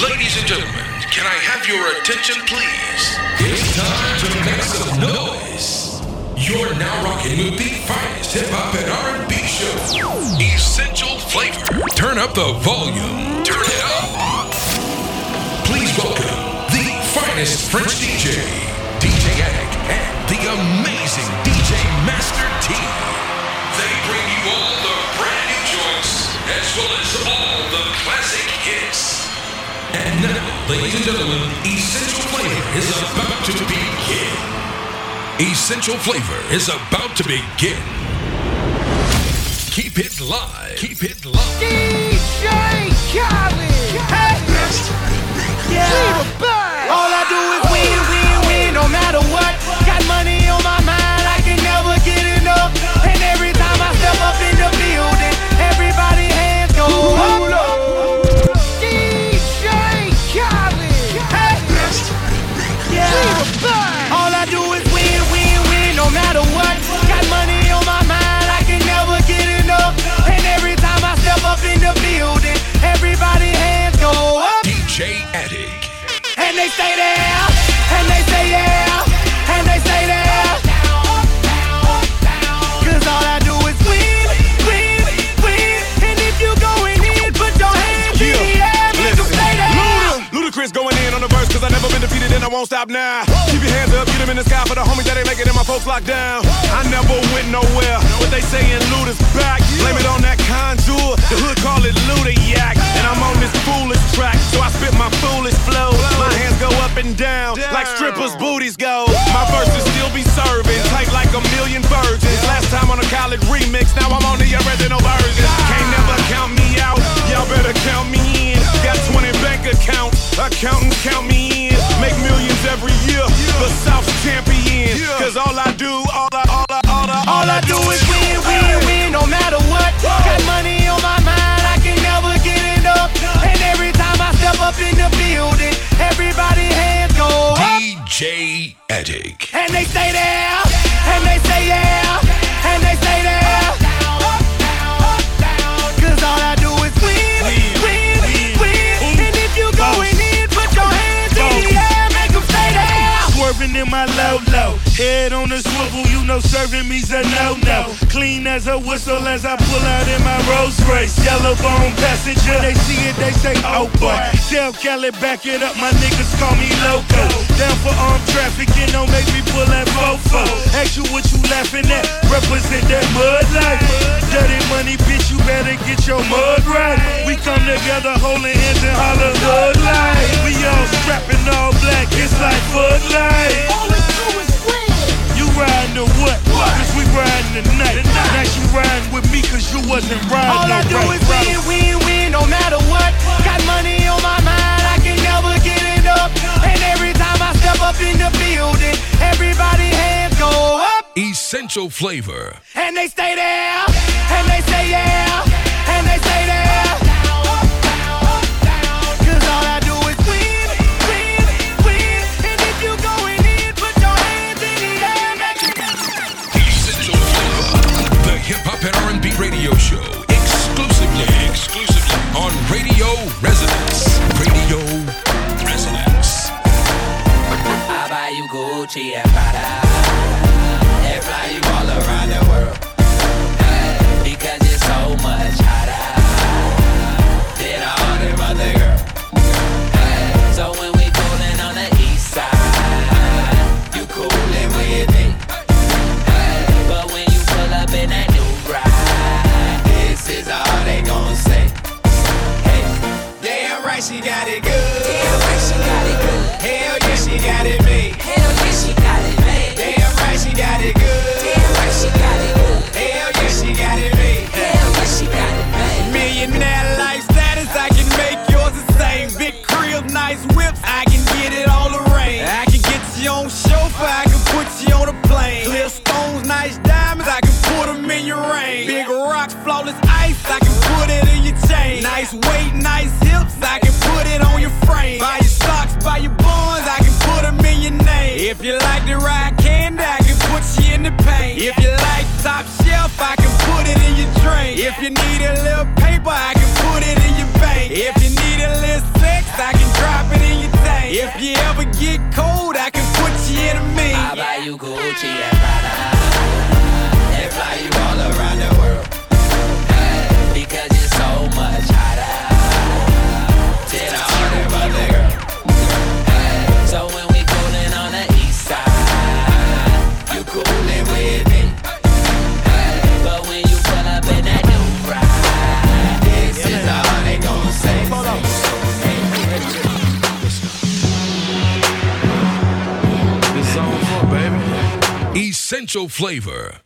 Ladies and gentlemen, can I have your attention, please? It's time to make some noise. You're now rocking with the finest hip hop and R&B show, Essential Flavor. Turn up the volume. Turn it up. Please welcome the finest French DJ, DJ Attic, and the amazing DJ Master T. They bring you all the brand new joints as well as all the classic. And now, ladies and gentlemen, Essential Flavor is about to begin. Essential Flavor is about to begin. Keep it live. Keep it live. DJ Khaled. Hey. Yeah. And I won't stop now. Keep your hands up, get them in the sky for the homies that ain't making it, my folks locked down. I never went nowhere, but they saying Luda's back. Blame it on that Conjure, the hood call it Luda Yak. And I'm on this foolish track, so I spit my foolish flow. My hands go up and down, like strippers' booties go. My verses still be serving, tight like a million virgins. Last time on a college remix, now I'm on the original version. Can't never count me out, y'all better count me in. Got 20 bank accounts, accountants count me in. Head on the swivel, you know serving me's a no no. Clean as a whistle as I pull out in my Rolls Royce, yellow bone passenger. They see it, they say oh boy. Tell Kelly back it up, my niggas call me loco. Down for armed trafficking, don't make me pull that fofo. Ask you what you laughing at, represent that mud life. Dirty money, bitch, you better get your mud right. We come together holding hands and holler hood life. We all strapping all black, it's like Bud Light. You riding to what? Cause we riding tonight. Now she riding with me cause you wasn't riding All I do right, is right. win, win, win, no matter what. Got money on my mind, I can never get enough. And every time I step up in the building, everybody hands go up. Essential Flavor. And they stay there, and they say yeah, and they say there. Radio show. Exclusively, exclusively on Radio Resonance. Radio Resonance. I buy you Gucci and Prada. Flavor.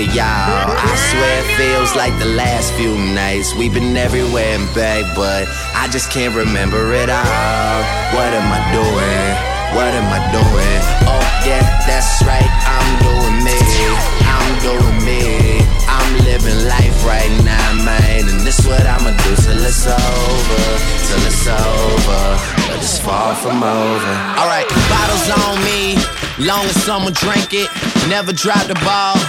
Y'all? I swear it feels like the last few nights. We've been everywhere and back, but I just can't remember it all. What am I doing? What am I doing? Oh yeah, that's right, I'm doing me. I'm doing me. I'm living life right now, man. And this is what I'ma do till it's over. Till it's over. But it's far from over. Alright, bottles on me. Long as someone drink it. Never drop the ball.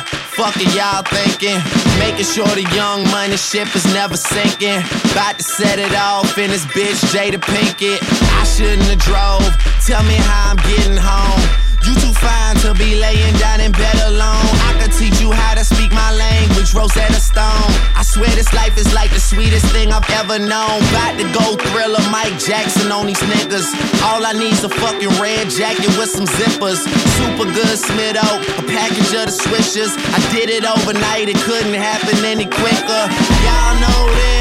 Fuck it, y'all thinking. Making sure the young money ship is never sinking. About to set it off in this bitch, Jada Pinkett. I shouldn't have drove. Tell me how I'm getting home. You too fine to be laying down in bed alone. I could teach you how to speak my language, Rosetta Stone. I swear this life is like the sweetest thing I've ever known. About to go thriller Mike Jackson on these niggas. All I need's a fucking red jacket with some zippers. Super good Smitto, a package of the swishers. I did it overnight, it couldn't happen any quicker. Y'all know them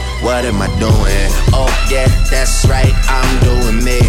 What am I doing? Oh, yeah, that's right, I'm doing me.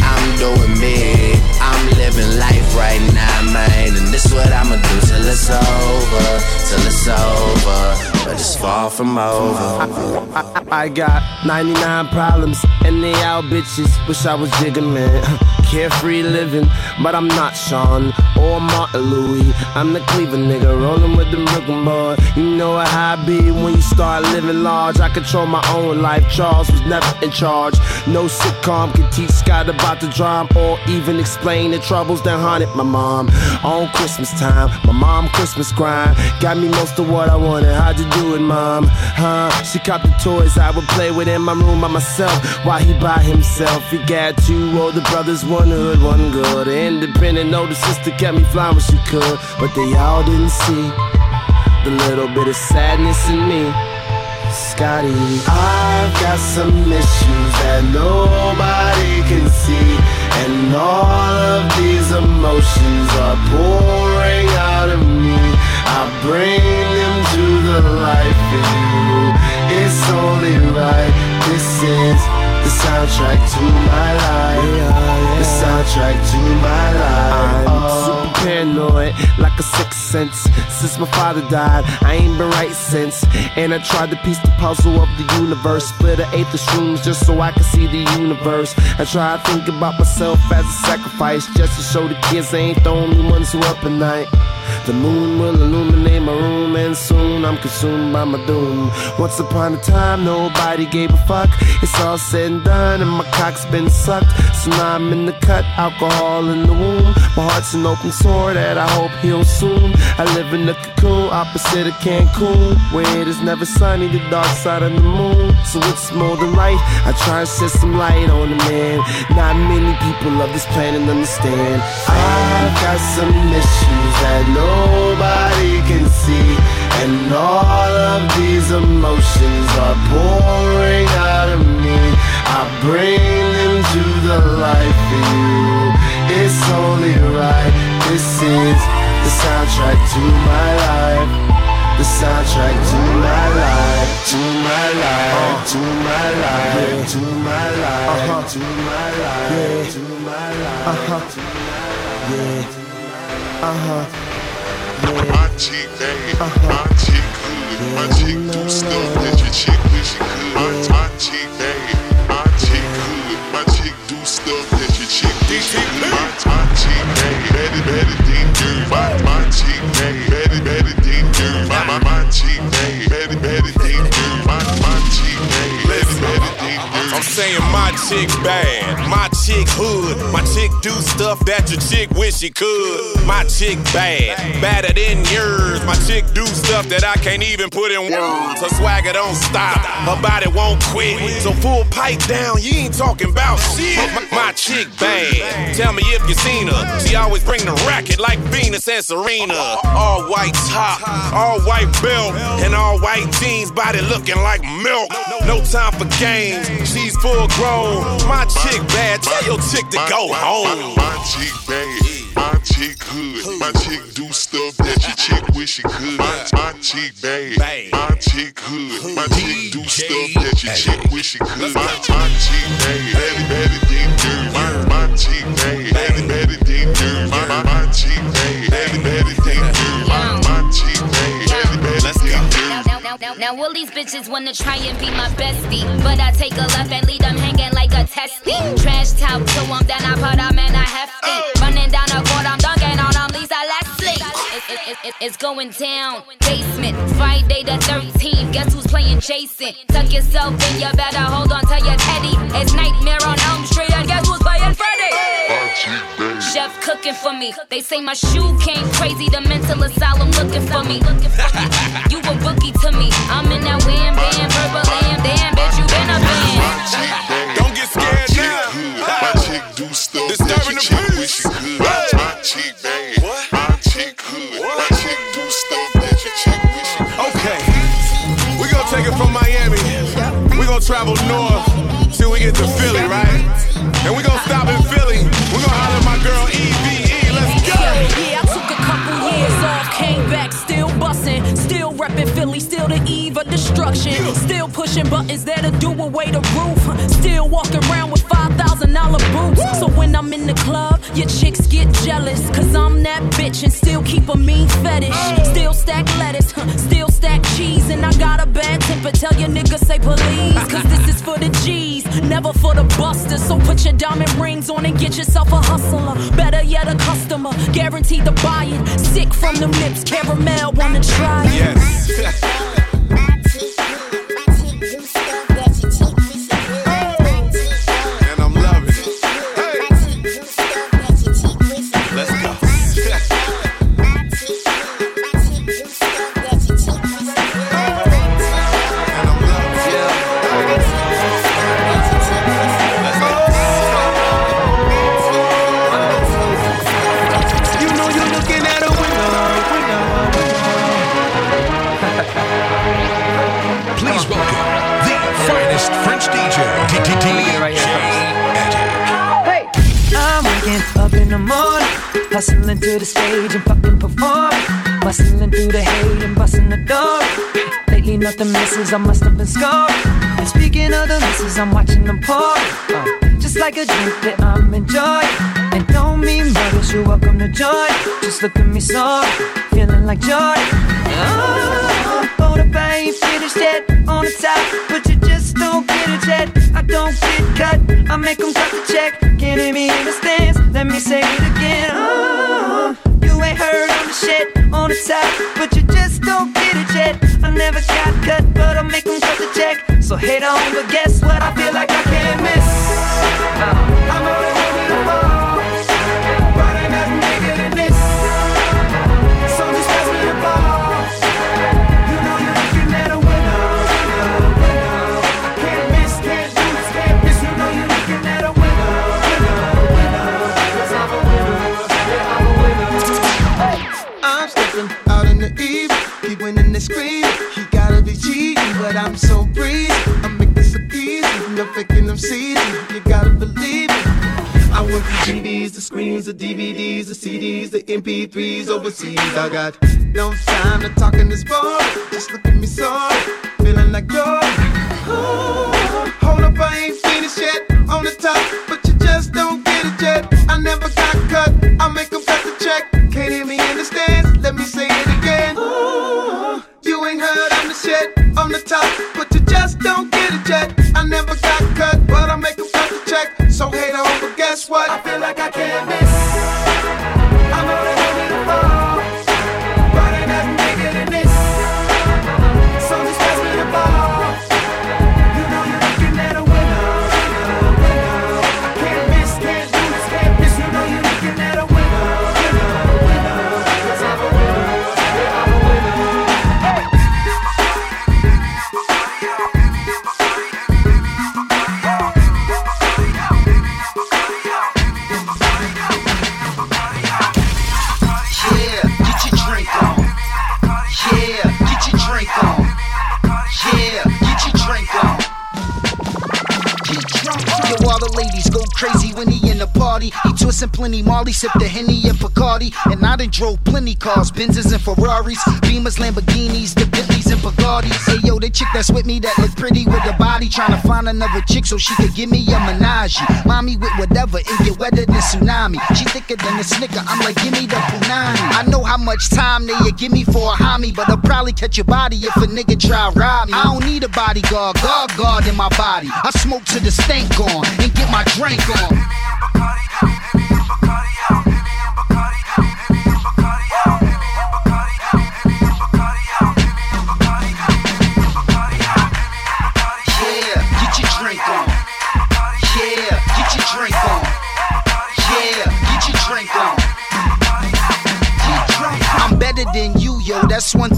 I'm doing me. I'm living life right now, man. And this what I'ma do till it's over. Till it's over. But it's far from over. I, I, I got 99 problems, and they all bitches. Wish I was Jigga Man. Carefree living, but I'm not Sean or Martin Louis. I'm the Cleveland nigga, rolling with the Brooklyn boy. You know how I be when you start living large. I control my own life. Charles was never in charge. No sitcom can teach Scott about the drama or even explain the troubles that haunted my mom. On Christmas time, my mom Christmas grind got me most of what I wanted. How'd you do it, mom? Huh? She caught the toys I would play with in my room by myself while he by himself. He got two older brothers, one hood, one good. Independent older sister kept me flying when she could, but they all didn't see the little bit of sadness in me. Scotty, I've got some issues that nobody can see, and all of these emotions are pouring out of me. I bring them to the life in you. It's only right. This is soundtrack to my life. The soundtrack to my life. I'm super paranoid, like a sixth sense. Since my father died, I ain't been right since. And I tried to piece the puzzle of the universe. Split an eighth of shrooms just so I could see the universe. I try to think about myself as a sacrifice, just to show the kids they ain't the only ones who up at night. The moon will illuminate my room, and soon I'm consumed by my doom. Once upon a time, nobody gave a fuck. It's all said and done, and my cock's been sucked. So now I'm in the cut, alcohol in the womb. My heart's an open sore that I hope heals soon. I live in a cocoon opposite of Cancun, where it is never sunny, the dark side of the moon. So it's more than right. I try and set some light on the man. Not many people of this planet understand. I've got some issues that nobody can see, and all of these emotions are pouring out of me. I bring them to the life in you. It's only right. This is the soundtrack to my life. The soundtrack to my life, to my life, to my life, to my life, to my life, to my life. Uh-huh. Yeah. Uh-huh. My chick bad, my chick good, my chick do stuff that your chick wish she could. My, my chick bad, my chick good, my chick do stuff that your chick wish she could. My, my chick bad, better, better than you. My, my chick bad, better, better than you. My, my, chick bad, better, better than you. My, my chick bad, better, better you. I'm saying my chick bad, my chick hood, my chick do stuff that your chick wish she could. My chick bad, badder than yours. My chick do stuff that I can't even put in words. Her swagger don't stop, her body won't quit. So full pipe down, you ain't talking about shit. My, my chick bad, tell me if you seen her. She always bring the racket like Venus and Serena. All white top, all white belt, and all white jeans, body looking like milk. No time for games, she's full grown. My chick bad, tell your chick to go home. My chick bad, my chick hood, my chick do stuff that your chick wish she could. My, my chick bad, my chick hood, my chick do stuff that your chick wish she could. My, my chick bad, better, better than dirt. My, my chick bad, better, better than dirt. My, chick bad, better, better Now, now, all these bitches wanna try and be my bestie. But I take a left and leave them hanging like a testy. Trash talk to them, then I put them in a hefty. Oh. Running down the court, I'm dunking It, it, it, it, it's going down. Basement, Friday the 13th. Guess who's playing Jason? Tuck yourself in, you better hold on to your teddy. It's Nightmare on Elm Street, and guess who's playing Freddy? My chick bad. Chef cooking for me. They say my shoe came crazy. The mental asylum looking for me. You a rookie to me. I'm in that wham bam, verbal lamb. Damn, bitch, you been a band. Don't get scared now. My chick do stuff that Disturbing the chick peace. wish she could. My, my chick bad, gonna travel north till we get to Philly, right? And we gonna stop in Philly. We gonna holler at my girl EVE. Let's go. Yeah, I took a couple years off, came back, still bustin', still reppin' Philly, still the eve of destruction, still pushing buttons that'll do away the roof, still walking around with So when I'm in the club, your chicks get jealous, cause I'm that bitch and still keep a mean fetish, still stack lettuce, huh, still stack cheese, and I got a bad temper. Tell your niggas say please, cause this is for the G's, never for the busters. So put your diamond rings on and get yourself a hustler, better yet a customer, guaranteed to buy it. Sick from them lips, caramel, wanna try it. Yes. finest French DJ, DJ Attic. I'm waking up in the morning, hustling to the stage and fucking performing, bustling through the hay and busting the door. Lately nothing misses, I must have been scoring. And speaking of the misses, I'm watching them pour. Uh, just like a drink that I'm enjoying. And don't mean brothers, you're welcome to join. Just look at me sorry, feeling like joy. Oh, hold up, I ain't finished yet on the top, but you just don't get it yet. I don't get cut, I make them cut the check. Hear me in the stands, let me say it again. Oh, you ain't heard on the shit on the top, but you just don't get it yet. I never got cut, but I make them cut the check. So hate on, but guess what? I feel like I can't miss. Seasoned. You gotta believe it. I went from GDs to screens the DVDs the CDs the MP3s overseas. I got no time to talk in this bar. Just look at me sorry, feeling like joy. Ooh, hold up, I ain't finished yet on the top, He plenty Molly, sip the Henny and Bacardi. And I done drove plenty cars, Benzes and Ferraris, Beamers, Lamborghinis, the Bentleys and Bugattis. Hey yo, the chick that's with me that look pretty with the body, trying to find another chick so she could give me a menage. Mommy with whatever, it get wetter than tsunami. She thicker than a snicker, I'm like, give me the punani. I know how much time they you give me for a homie, but I'll probably catch your body if a nigga try rob me. I don't need a bodyguard, guard guard in my body. I smoke to the stank on and get my drink on. That's one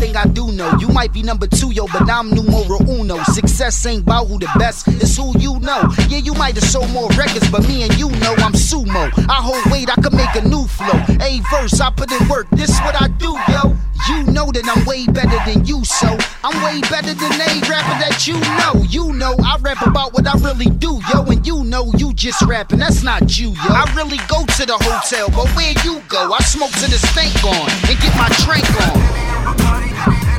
might be number two, yo, but I'm numero uno. Success ain't about who the best, it's who you know. Yeah, you might have sold more records, but me and you know I'm sumo. I hold weight, I can make a new flow. A verse, I put in work. This what I do, yo. You know that I'm way better than you, so I'm way better than a rapper that you know. You know I rap about what I really do, yo, and you know you just rapping. That's not you, yo. I really go to the hotel, but where you go? I smoke to the stank on and get my drink on.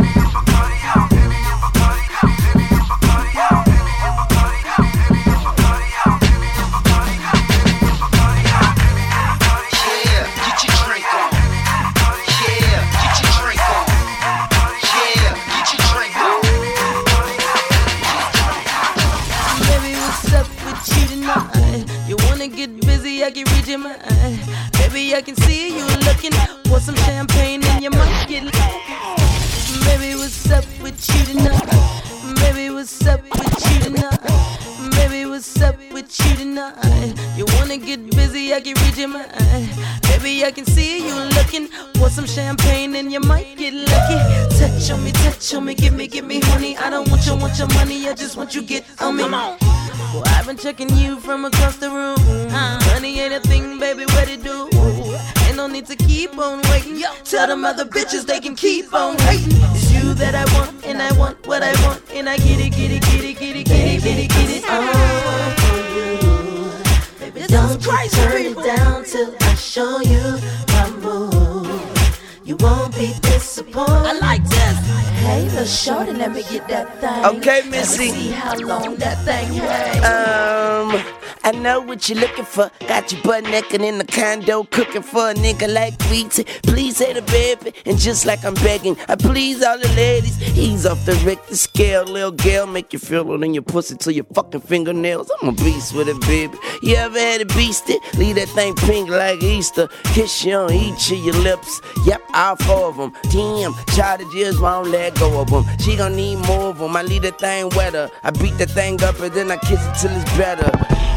Them other bitches they can keep on hating. It's you that I want, and I want what I want, and I get it, get it, get it, get it, get it, get it, get it. Uh. Oh, for you. Baby, don't try to turn it down till I show you my move. You won't be disappointed. I like this. Hey, little shorty, let me get that thing. Okay, Missy. Let me see how long that thing I know what you're looking for. Got you butt naked in the condo, cooking for a nigga like to Please say the baby, and just like I'm begging, I please all the ladies. Ease off the Richter scale, little girl, make you feel it in your pussy to your fucking fingernails. I'm a beast with it, baby. You ever had a beast it? Leave that thing pink like Easter. Kiss you on each of your lips. Yep, all four of them. Damn, child just won't let go of them. She gon' need more of them. I leave that thing wetter. I beat that thing up and then I kiss it till it's better.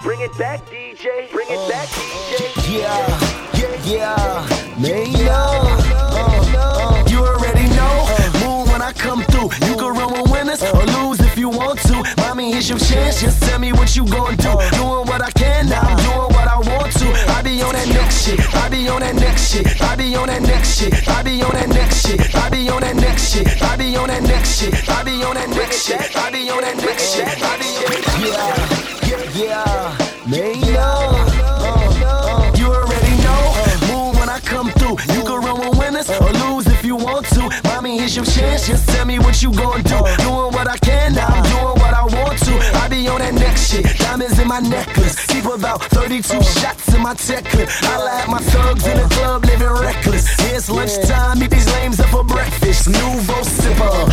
Bring it back, DJ. Bring it back, DJ. Yeah, yeah, yeah, man, uh, you already know. Move when I come through. You can run with winners or lose if you want to. Mommy, here's your chance. Just tell me what you gonna do. Doing what I can, now I'm doing what I want to. I be on that next shit. I be on that next shit. I be on that next shit. I be on that next shit. I be on that next shit. I be on that next shit. I be on that next shit. I be on that next shit. I be on that Yeah, yeah, yeah, man, uh, you already know. Move when I come through. You can run with winners or lose if you want to. Mommy, here's your chance. Just tell me what you gon' do. Doing what I can, now I'm doing what I want to. I be on that next shit. Diamonds in my necklace. Keep about 32 shots in my tech clip. I at my thugs in the club living reckless. It's lunchtime, meet these lames up for breakfast. Nouveau sipper,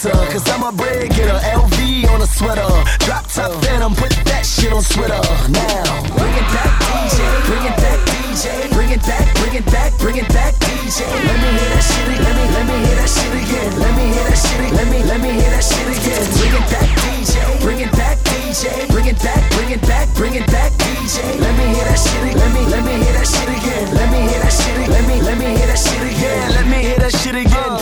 Disser. Cause I'm a bread getter, LV on a sweater. Drop top phantom, put that shit on Twitter. Now, bring it back, DJ. Bring it back, DJ. Bring it back, bring it back, bring it back, DJ. Let me hear that shit again. Let me, let me hear that shit again. Let me hear that shit again. Let me, let me hear that shit again. Bring it back, DJ. Bring it back, DJ. Bring it back, bring it back, bring it back, DJ. Let me hear that shit again. Let me, let me hear that shit again. Let me hear that shit again. Let me, let me hear that shit again. Let me hear that shit again.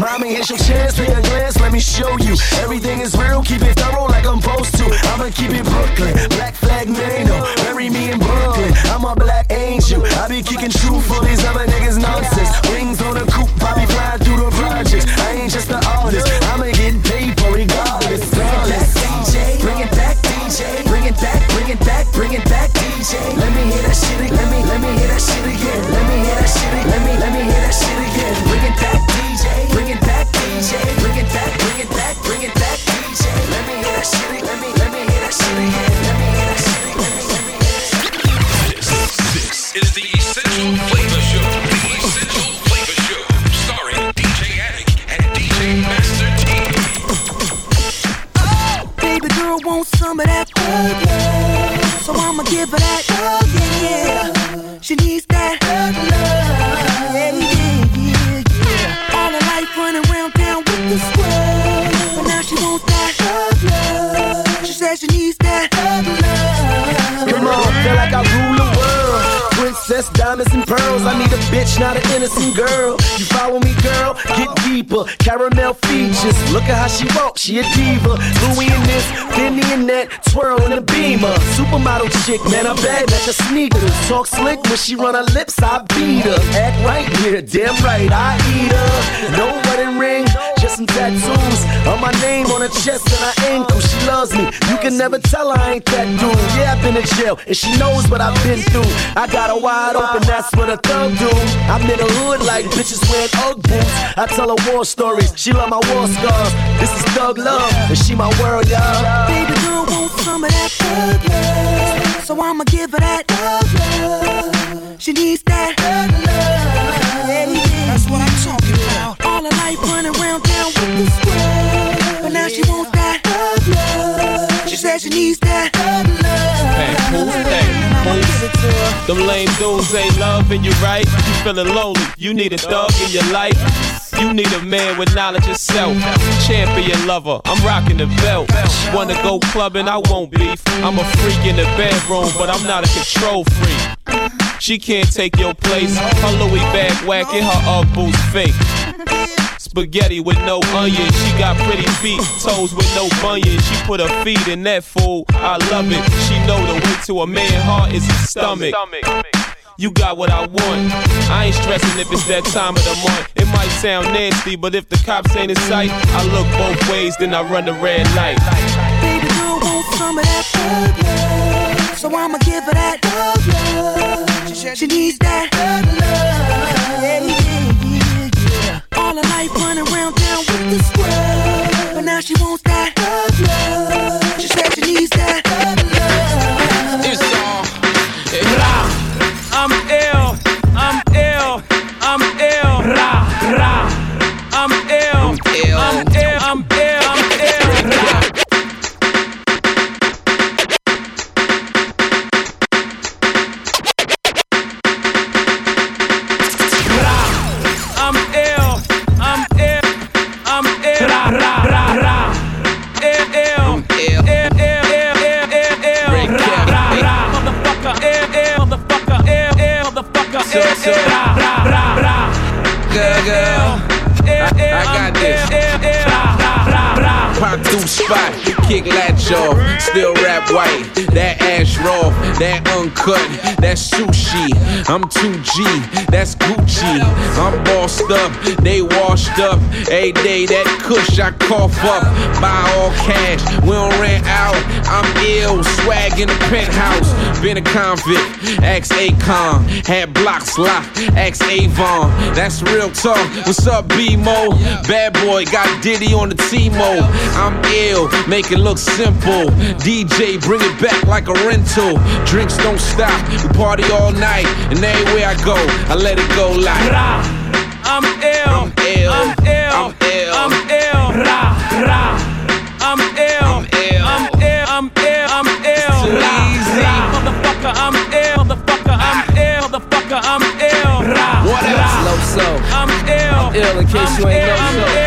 Mommy, here's your chance, take a glance, let me show you. Everything is real, keep it thorough like I'm supposed to. I'ma keep it Brooklyn, black flag Mano, bury me in Brooklyn. I'm a black angel, I be kicking truth for these other niggas nonsense. Wings on a coupe, I be flying through the projects. I ain't just an artist, I'ma get paper regardless. Flawless. DJ, bring it back, DJ, bring it back, bring it back, bring it back, DJ. Let me hear that bitch, not an innocent girl. You follow me, girl? Get deeper. Caramel features. Look at how she walks, she a diva. Louis in this, Fendi in that, twirl in the beamer. Supermodel chick, man, I bad at your sneakers. Talk slick when she run her lips, I beat her. Act right, yeah, damn right, I eat her. No wedding ring, just some tattoos. On my name on her chest and her ankle. She loves me. You can never tell I ain't that dude. Yeah, I've been in jail, and she knows what I've been through. I got her wide open, that's what a thug do. I'm in the hood like bitches wearing Ugg boots. I tell her war stories, she love my war scars. This is thug love, and she my world, y'all. Baby girl wants some of that good love. So I'ma give her that good love. She needs that good love. Yeah, yeah. That's what I'm talking about. All her life running around town with the squad. But now she wants that good love. She says she needs that good love. Hey, cool. Her. Them lame dudes ain't loving you right. You feeling lonely, you need a thug in your life. You need a man with knowledge of self. Champion lover, I'm rocking the belt. Wanna go clubbing, I won't beef. I'm a freak in the bedroom, but I'm not a control freak. She can't take your place. Her Louis bag whacking, her Ugg boots fake. Spaghetti with no onion. She got pretty feet, toes with no bunion. She put her feet in that food. I love it. She know the way to a man heart is his stomach. You got what I want. I ain't stressing if it's that time of the month. It might sound nasty, but if the cops ain't in sight, I look both ways, then I run the red light. Baby girl wants some of that love. So I'ma give her that love. She, needs that good love. Yeah, yeah, yeah. All her life running around town with the squad. But now she wants that love. She said she needs that kick latch off, still rap white. That ash raw, that uncut, that's sushi. I'm 2G, that's Gucci. I'm bossed up, they washed up. Every day that kush I cough up. Buy all cash, we don't rent out. I'm ill, swag in the penthouse. Been a convict, ex Akon. Had blocks locked, ex Avon. That's real talk. What's up, B-Mo? Bad boy, got Diddy on the T-Mo. I'm ill, make it look simple. DJ, bring it back like a rental. Drinks don't stop, we party all night. And everywhere I go, I let it go like. I'm ill. I'm ill. I'm ill. I'm ill. I'm ill. Ra ra. I'm ill. I'm ill. I'm ill. I'm ill. I'm ill. Too Ra, ra. Motherfucker, I'm ill. Motherfucker, I'm ill. Motherfucker, I'm ill. Ra What else? Low so. I'm ill. I'm ill in case you ain't know so.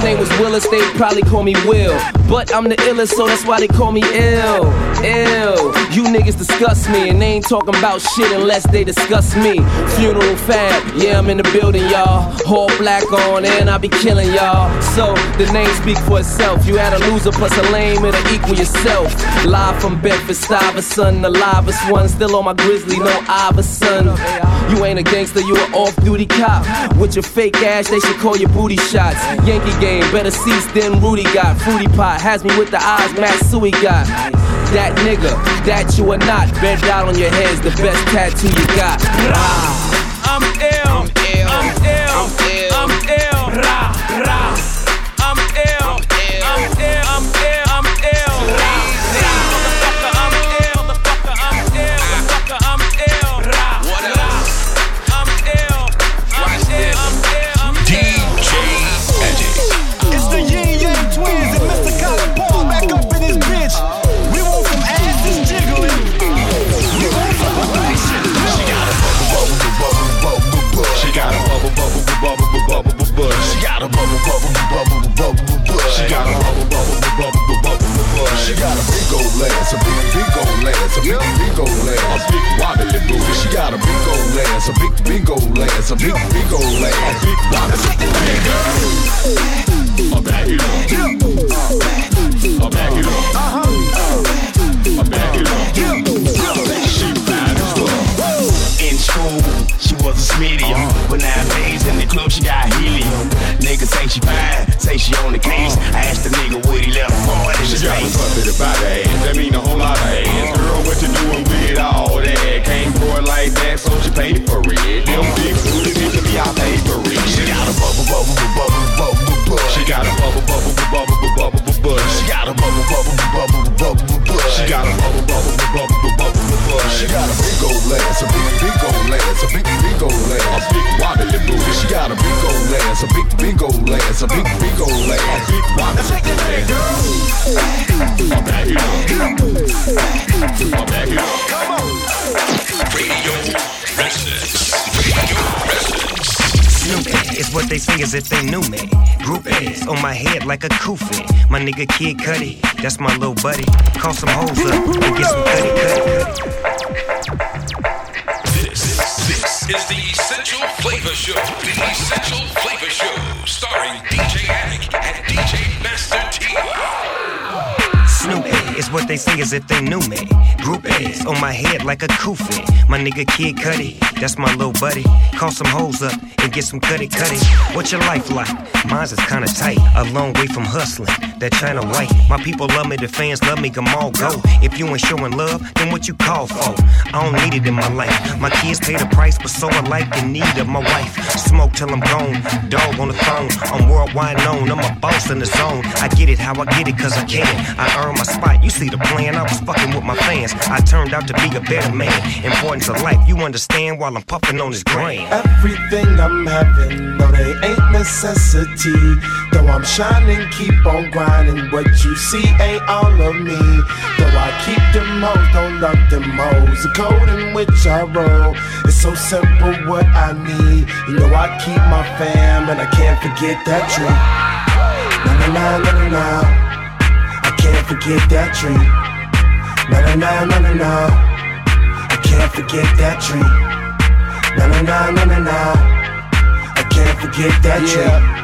My name was Willis, they'd probably call me Will. But I'm the illest, so that's why they call me ill. Ill. You niggas disgust me, and they ain't talking about shit unless they discuss me. Funeral fab, yeah, I'm in the building, y'all. All black on, and I be killing y'all. So the name speak for itself. You had a loser plus a lame, it'll equal yourself. Live from Bedford Stuyvesant, the livest one. Still on my grizzly, no Iverson. You ain't a gangster, you an off duty cop. With your fake ass, they should call you booty shots. Yankee game, better seats than Rudy got. Fruity pot has me with the eyes Matsui got. That nigga, that you are not. Bed down on your head's the best tattoo you got. Rah. Ass, a big, big old ass, a big, big old ass, a big wobbly booty. She got a big old ass, a big, big old ass, a big, big old ass, a big wobbly booty. I back it up. I back it up. I back it up. She fine as fuck. In school, was a medium, but nowadays in the club she got helium. Niggas say she fine, say she on the case. I asked the nigga what he left for in She his got a face. puppet about ass. That mean a whole lot of ass. Girl, what you doing with all that? Can't grow it like that, so she paid for it. Them big booty bitches be out favorite. She got a bubble, bubble, bubble, bubble, bubble. She got a bubble, bubble, bubble, bubble, bubble, bubble. She got a bubble, bubble, bubble, bubble, got a big old ass, a big, big old ass, a big, big old ass, a big wobbly booty. I back it up. I back it up. Come on. Radio Residence. Radio Residence. Snoopy is what they say as if they knew me. Group A's on my head like a kufi. My nigga Kid Cudi, that's my little buddy. Call some hoes up and get some cutty cutty. This, this is the Essential Flavor Show. The Essential Flavor Show, starring DJ Addict and DJ Master T. Is what they say as if they knew me. Group A's on my head like a kufi. My nigga Kid Cudi, that's my little buddy. Call some hoes up and get some cutty cutty. What's your life like? Mine's is kinda tight, a long way from hustling. That China white. My people love me, the fans love me, come all go. If you ain't showing love, then what you call for? I don't need it in my life. My kids pay the price, but so I like the need of my wife. Smoke till I'm gone, dog on the phone. I'm worldwide known, I'm a boss in the zone. I get it how I get it, cause I can. I earn my spot, you see the plan. I was fucking with my fans. I turned out to be a better man. Importance of life, you understand while I'm puffing on this grain. Everything I'm having, no, they ain't necessity. Though I'm shining, keep on grinding. What you see ain't all of me. Though I keep them hoes, don't love them hoes. The code in which I roll is so simple. What I need, you know, I keep my fam, and I can't forget that tree. Na na na na na can't forget that dream. No, no, no, no, no, no. I can't forget that dream. No, no, no, no, no, no. I can't forget that dream.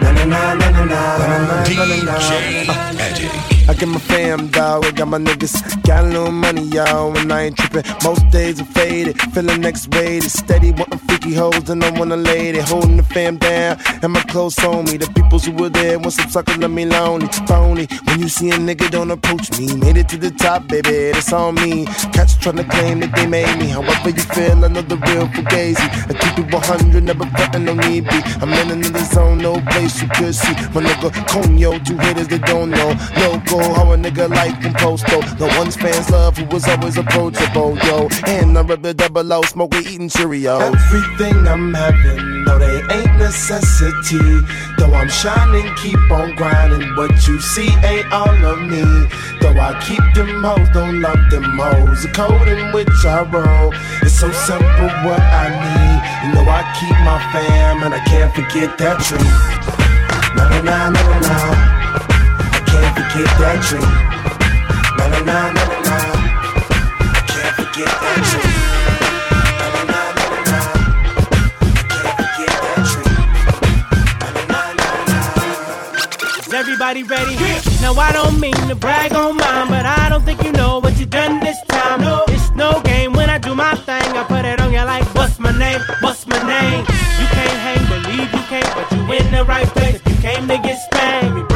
No, no, no, no, no, no. DJ na. I get my fam, dog. I got my niggas. Got a little money, y'all, and I ain't tripping. Most days are faded. Feeling next to steady. Wanting freaky hoes, and I want a lady. Holding the fam down, and my clothes on me. The peoples who were there want some suckers, let me lonely. It's phony. When you see a nigga, don't approach me. Made it to the top, baby. That's on me. Cats tryna claim that they made me. However you feel, I know the real fugazi. I keep it 100, never frontin' no need be. I'm in another zone, no place you could see. My nigga Conyo, two hitters that don't know. Loco, how a nigga like them posto. The ones fans love who was always approachable, yo. And I rub the double O, smoke we eating Cheerios. Everything I'm having, no, they ain't necessity. Though I'm shining, keep on grinding. What you see ain't all of me. Though I keep them hoes, don't love them hoes. The code in which I roll it's so simple what I need. You know I keep my fam and I can't forget that can't forget that dream. Na na na na na na. Can't forget that dream. Everybody ready? Now I don't mean to brag on mine, but I don't think you know what you done this time. No, it's no game when I do my thing. I put it on you like, what's my name? What's my name? You can't hang, believe you can't, but you in the right place. If you came to get spanked,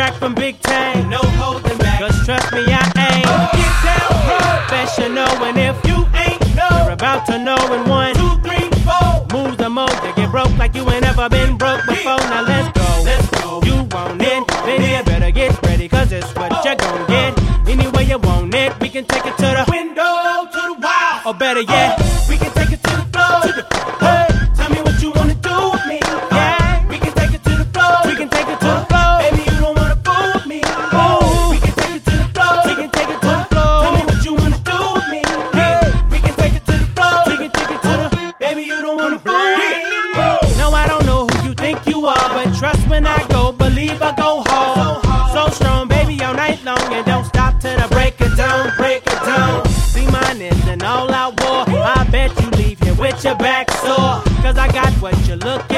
track from Big Tang. No holding back, cause trust me, I ain't. Get down, professional, and if you ain't know, you're about to know in one, two, three, four. Moves the mode to get broke like you ain't ever been broke before. Now let's go. Let's go. You want it, then you better get ready, cause it's what you're gonna get. Any way you want it, we can take it to the window, to the wall. Or better yet, we can take it what you're looking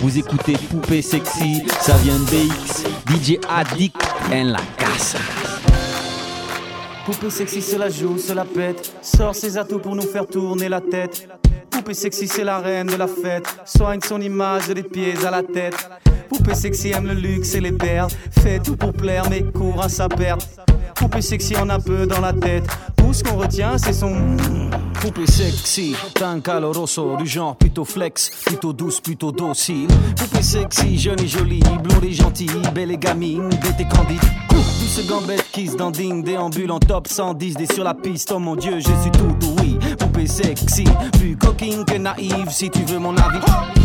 Vous écoutez Poupée Sexy, ça vient de BX. DJ Addict en la casa. Poupée sexy, c'est la joue, c'est la pète. Sort ses atouts pour nous faire tourner la tête. Poupée sexy, c'est la reine de la fête. Soigne son image des pieds à la tête. Poupée sexy aime le luxe et les perles. Fait tout pour plaire, mais court à sa perte. Poupée sexy, on a peu dans la tête. Tout ce qu'on retient, c'est son. Poupée sexy, teint caloroso, du genre plutôt flex, plutôt douce, plutôt docile. Poupée sexy, jeune et jolie, blonde et gentille, belle et gamine, bête et candide. Douce gambette qui se dandine, déambule en top 110, des sur la piste, oh mon dieu, je suis tout oui. Poupée sexy, plus coquine que naïve, si tu veux mon avis.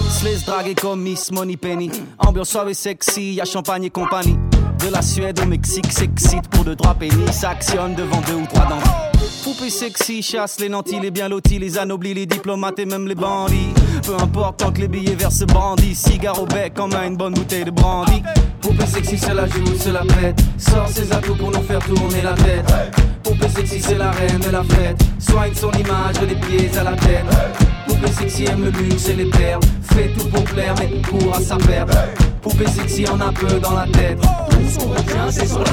Se laisse draguer comme Miss Money Penny, ambiance suave et sexy, y'a champagne et compagnie. De la Suède au Mexique, s'excite pour deux, trois pénis, s'actionne devant deux ou trois dents. Poupée sexy, chasse les nantis, les bien lotis, les anoblis, les diplomates et même les bandits. Peu importe tant que les billets versent bandits, cigare au bec, comme une bonne bouteille de brandy. Poupée sexy, c'est la joue, c'est la pète. Sort ses atouts pour nous faire tourner la tête. Poupée sexy, c'est la reine de la fête. Soigne son image des pieds à la tête. Poupée sexy aime le luxe et les perles. Fait tout pour plaire, mais court à sa perte. Poupée sexy en a peu dans la tête. Tout c'est son.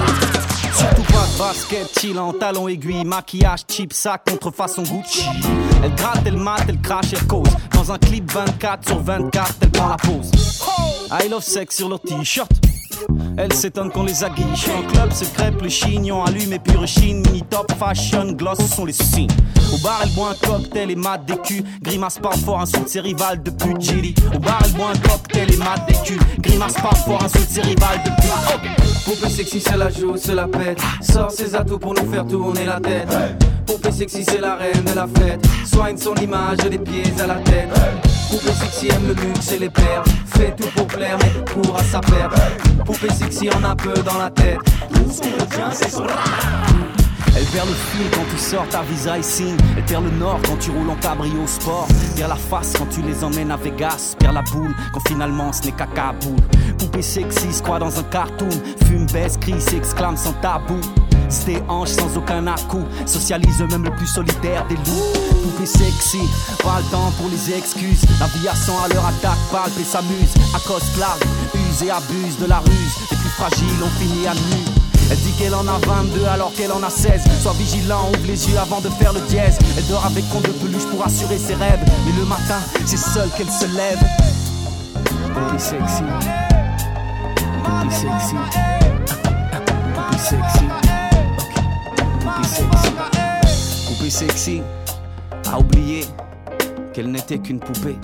Surtout pas de basket, chill en talons aiguilles, maquillage cheap, sac contrefaçon Gucci. Elle gratte, elle mate, elle crache, elle cause. Dans un clip 24 sur 24, elle prend la pause. I love sex sur leur t-shirt. Elle s'étonne qu'on les aguiche. En club se crêpe le chignon, allumé pure chine. Mini top fashion, gloss sont les signes. Au bar, elle boit un cocktail et mat des culs. Grimace pas fort, insulte ses rivales de pute. Gilly. Au bar, elle boit un cocktail et mat des culs. Grimace pas fort, insulte ses rivales de pute. Oh. Poupée sexy, c'est la joue, c'est la pète. Sort ses atouts pour nous faire tourner la tête. Poupée sexy, c'est la reine de la fête. Soigne son image des pieds à la tête. Poupée sexy aime le luxe et les perles. Fait tout pour plaire, mais court à sa perte. Poupée sexy en a peu dans la tête. Tout ce qu'on retient, c'est son elle perd le fil quand tu sors ta visa et signe. Elle perd le nord quand tu roules en cabrio sport. Perd la face quand tu les emmènes à Vegas. Perd la boule quand finalement ce n'est qu'à Kaboul. Poupée sexy se croit dans un cartoon. Fume, baisse, crie, s'exclame sans tabou. C'était hanche sans aucun à-coup. Socialise même le plus solidaire des loups. Poupée sexy, pas le temps pour les excuses. La vie à 100 à leur attaque, palpe et s'amuse. Accoste largue, use et abuse de la ruse. Les plus fragiles ont fini à nu. Elle dit qu'elle en a 22 alors qu'elle en a 16. Sois vigilant, ouvre les yeux avant de faire le dièse. Elle dort avec compte de peluche pour assurer ses rêves. Mais le matin, c'est seul qu'elle se lève. Poupée sexy. Poupée sexy coupé sexy. Poupée sexy a oublié qu'elle n'était qu'une poupée.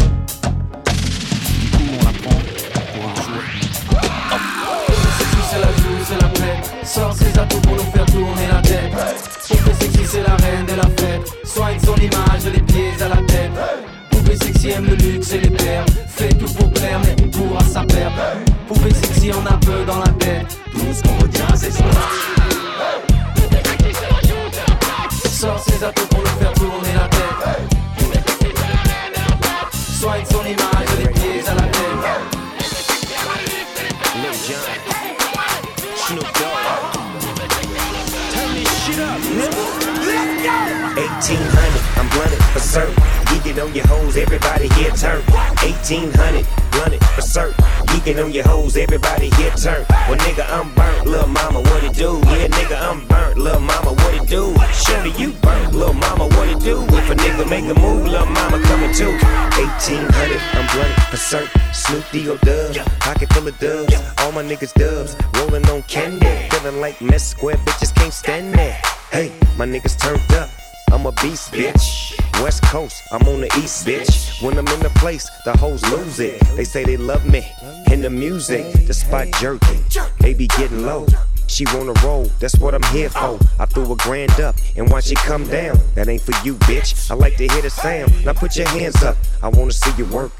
Everybody here turn. 1800, blunted for certain. Geeking on your hoes, everybody here turn. Well, nigga, I'm burnt, little mama, what it do? Yeah, nigga, I'm burnt, little mama, what it do? Shorty, you burnt, little mama, what it do? If a nigga make a move, lil' mama coming too. 1800, I'm for certain. Snoop D.O. Dub, pocket full of dubs. All my niggas dubs, rolling on candy. Feeling like mess square bitches can't stand that. Hey, my niggas turned up. I'm a beast, bitch. West Coast, I'm on the East, bitch. When I'm in the place, the hoes lose it. They say they love me in the music. The spot jerking, they be getting low. She wanna roll, that's what I'm here for. I threw a grand up, and watch it come down. That ain't for you, bitch. I like to hear the sound. Now put your hands up, I wanna see you work.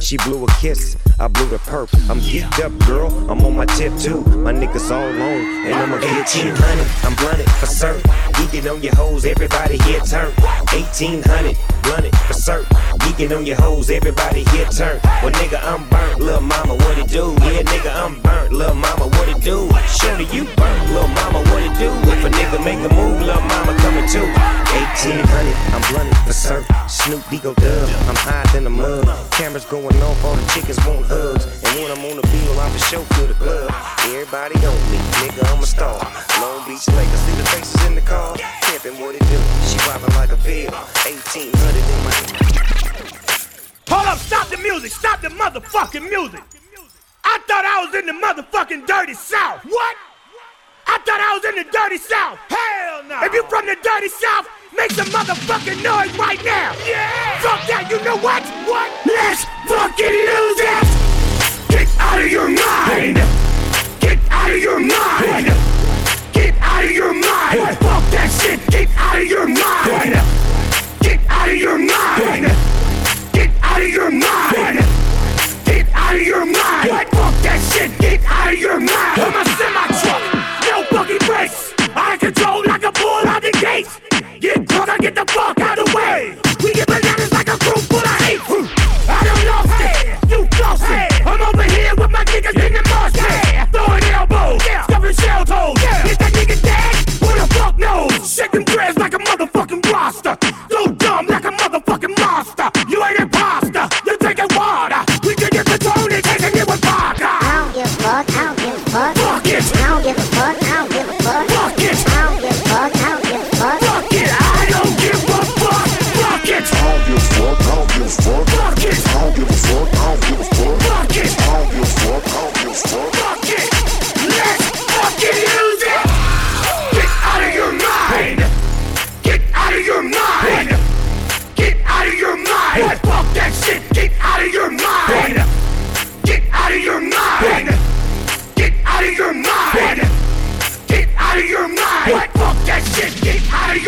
She blew a kiss, I blew the perp. I'm geeked up, girl. I'm on my tip too. My niggas all on, and I'ma a 1800. I'm blunted for certain. Geeking on your hoes, everybody here turn. 1800, blunted for certain. Geeking on your hoes, everybody here turn. Well, nigga, I'm burnt, lil' mama, what it do? Yeah, nigga, I'm burnt, lil' mama, what it do? Shorty, you burnt, lil' mama, what it do? If a nigga make a move, lil' mama coming too. 1800, I'm blunted for certain. Snoop Digo dub, I'm higher than the mud. Cameras going off, all the chickens want hugs. And when I'm on the bill, I'm for show to the club. Everybody on me, nigga, I'm a star. Long Beach Lakers, see the faces in the car. Pimpin' what it do, she whopping like a pill. 1800 in my. Hold up, stop the music, stop the motherfucking music. I thought I was in the motherfucking dirty south. What? I thought I was in the dirty south. Hell no. If you from the dirty south, make some motherfucking noise right now. Yeah. Fuck that, you know what? What? Let's fucking lose it. Get out of your mind. Get out of your mind. Get out of your mind. What fuck that shit. Get out of your mind. Get out of your mind. Get out of your mind. Get out of your mind. What? Fuck that shit. Get out of your mind. I'm a semi truck. Fucking brakes. I control like a bull out the gates. Get drunk, I get the fuck out of the way. We get bananas like a group full of hate. I don't lost it. You lost it. I'm over here with my niggas in the mosh pit. Throwing elbows. Stuffing shell toes. Is that nigga dead? Who the fuck knows? Shaking dreads like a motherfucking roster. So dumb like a motherfucking monster. You ain't imposter. You're taking water. We can get the tone and taking it with vodka. I don't give a fuck. I don't give a fuck. Fuck it. I don't give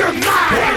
your mind.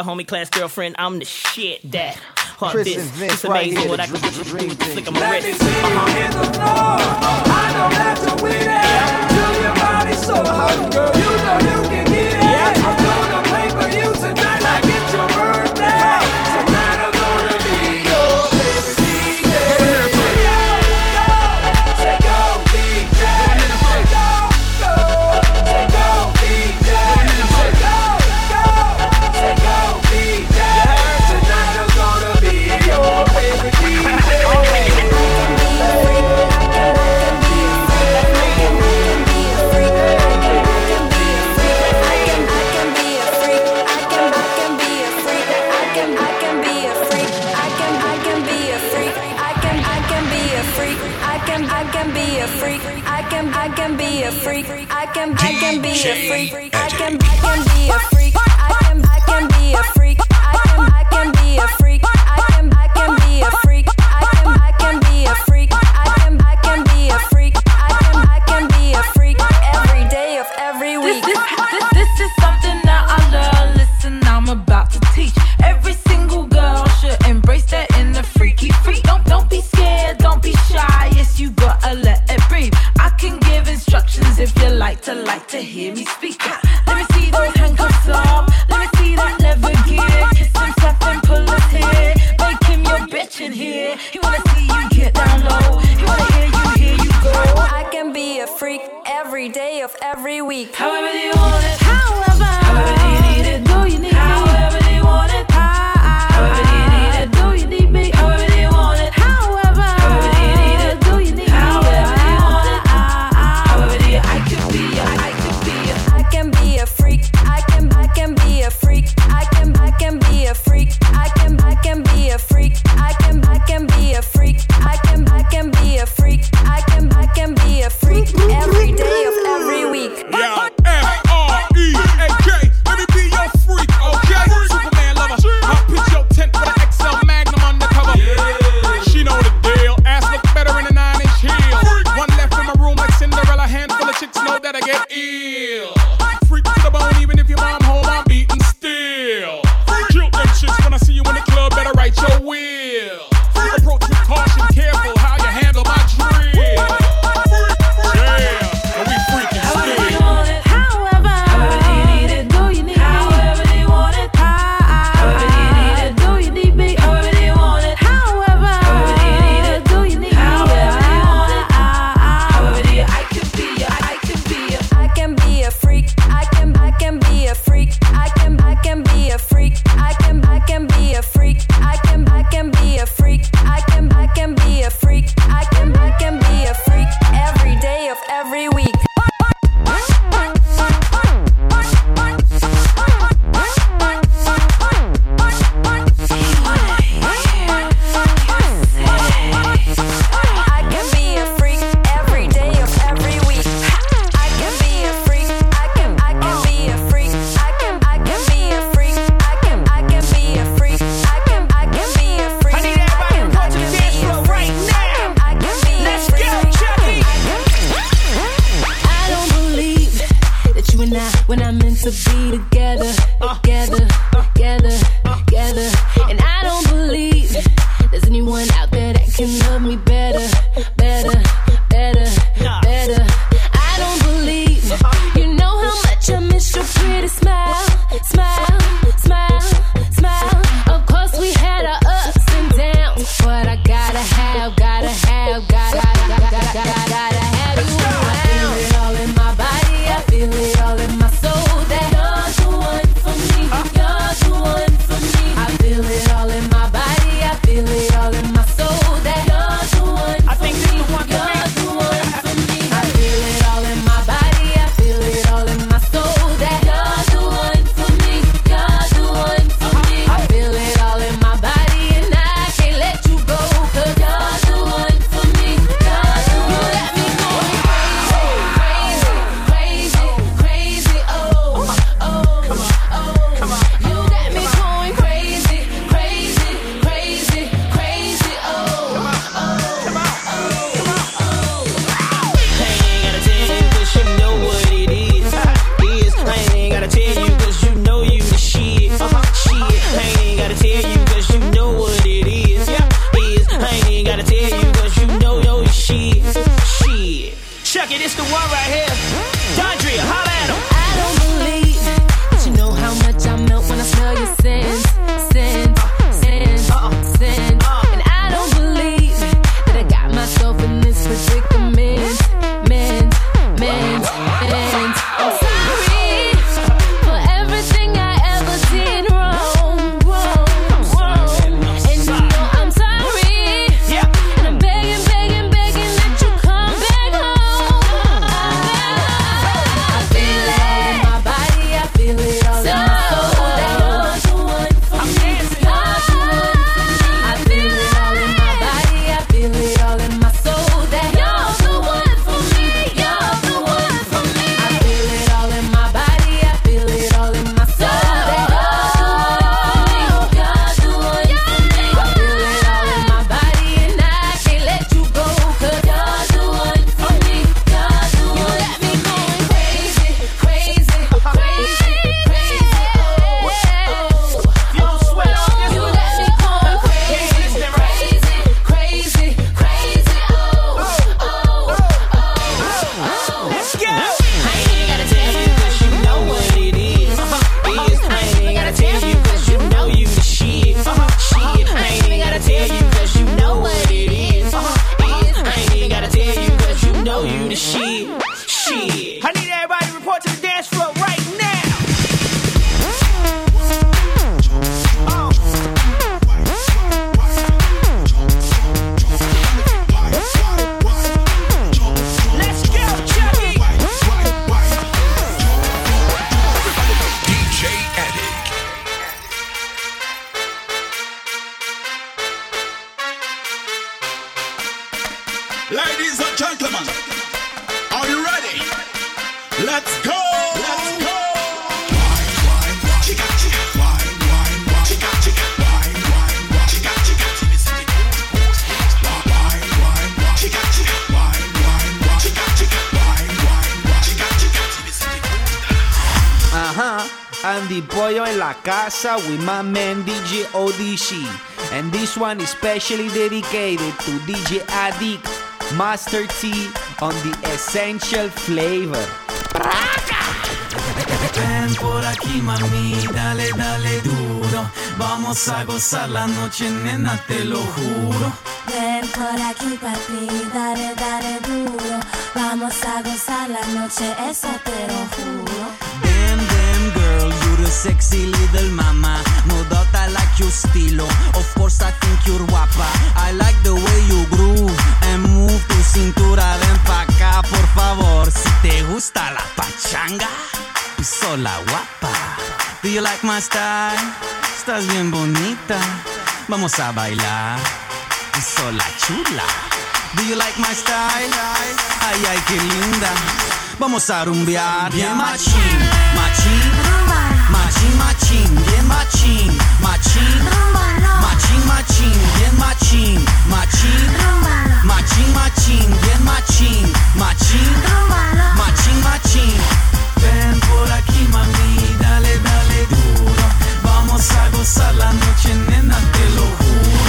a homie class girlfriend, I'm the shit that. Hard Chris this. Vince it's amazing right what I can do. Dream flick on my wrist. Uh-huh. I know that you're winning. it. Till your body's so hard, girl. This, this, this Andy Boyo in La Casa with my man DJ ODC. And this one is specially dedicated to DJ Addict Master T on the essential flavor. Ven por aquí mami, dale, dale duro. Vamos a gozar la noche nena, te lo juro. Ven por aquí papi, dale, dale duro. Vamos a gozar la noche, esa te lo juro. sexy little mama. No doubt I like your stilo. Of course I think you're guapa. I like the way you groove and move tu cintura. Ven pa' acá, por favor. Si te gusta la pachanga, sola guapa. Do you like my style? Estás bien bonita. Vamos a bailar. Sola chula. Do you like my style? Ay, ay, qué linda. Vamos a rumbear. Bien machín, machín. Matim, matim, bien matim, matim, matim, matim, bien matim, matim, matim, matim, bien matim, matim, matim, matim. Vem por aqui, mami, dale, dale duro. Vamos a gozar la noche, nena, te lo juro.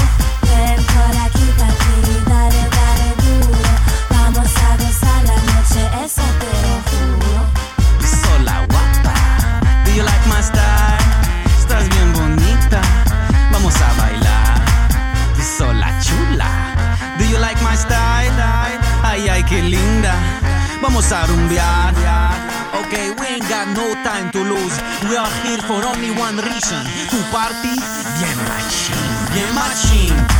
vamos a rumbear. Okay, we ain't got no time to lose. We are here for only one reason: to party bien machine, bien machine.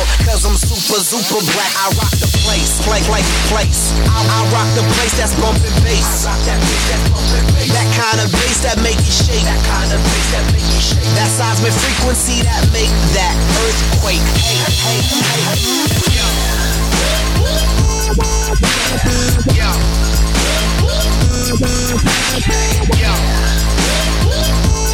world, cause I'm super, super black. I rock the place, play, play, place. I, I rock the place that's bumping bass. I rock that bass that's bumping bass. That kind of bass that make you shake. That kind of bass that make you shake. That seismic frequency that make that earthquake. Hey, hey, hey. Yo. Yo. Yo.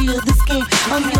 feel this game. I'm your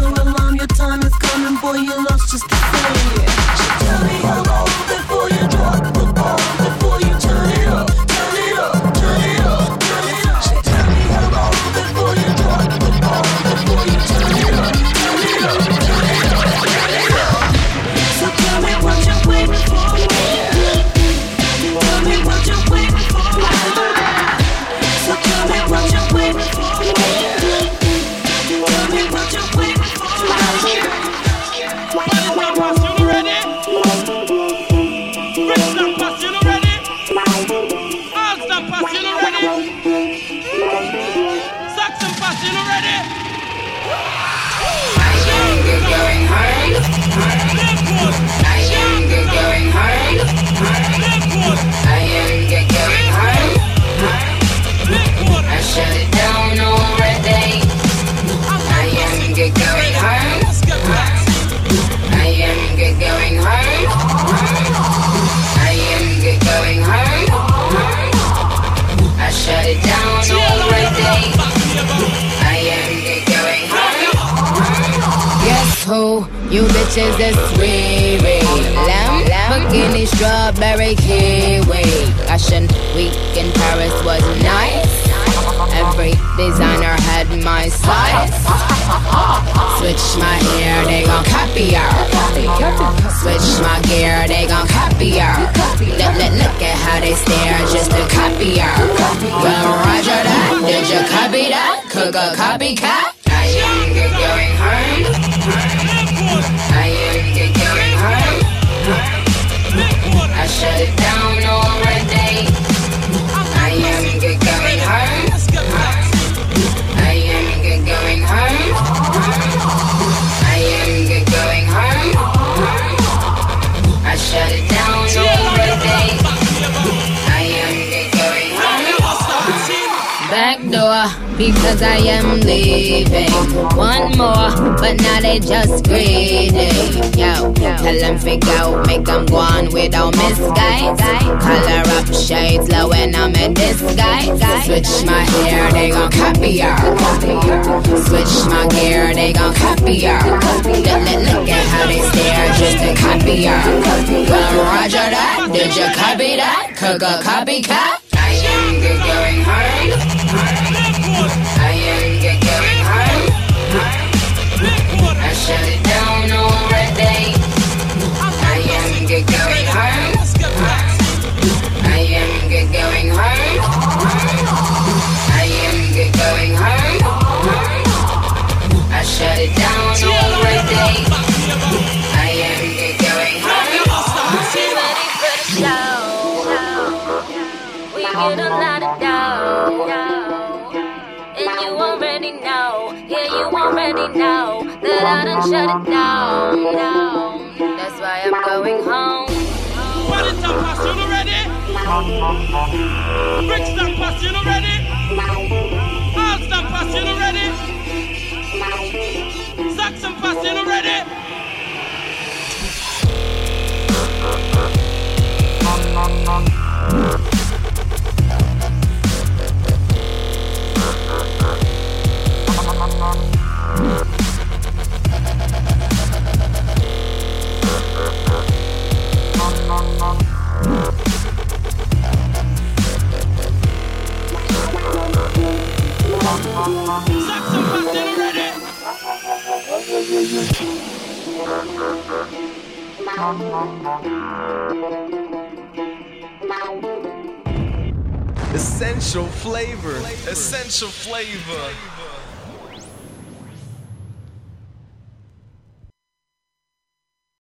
just greedy. Yo, tell them figure out, make them go on without misguide. Color up shades low when I'm in disguise. Switch my hair, they gon' copy her. Switch my gear, they gon' copy her. Look, at how they stare, just to copy her. Well, Roger that, did you copy that? Could go copycat. I am going home. I shut it down already. I am going home. I am going home. I am going home. I shut it down already. I am going home. We get a lot of dough. And you already know, yeah, you already know that I done shut it down. That's why I'm going home. Passion already? Brixton Passion already? Alston Passion already? Saxon Passion already? Saxon Passion already? Essential flavor. Essential flavor.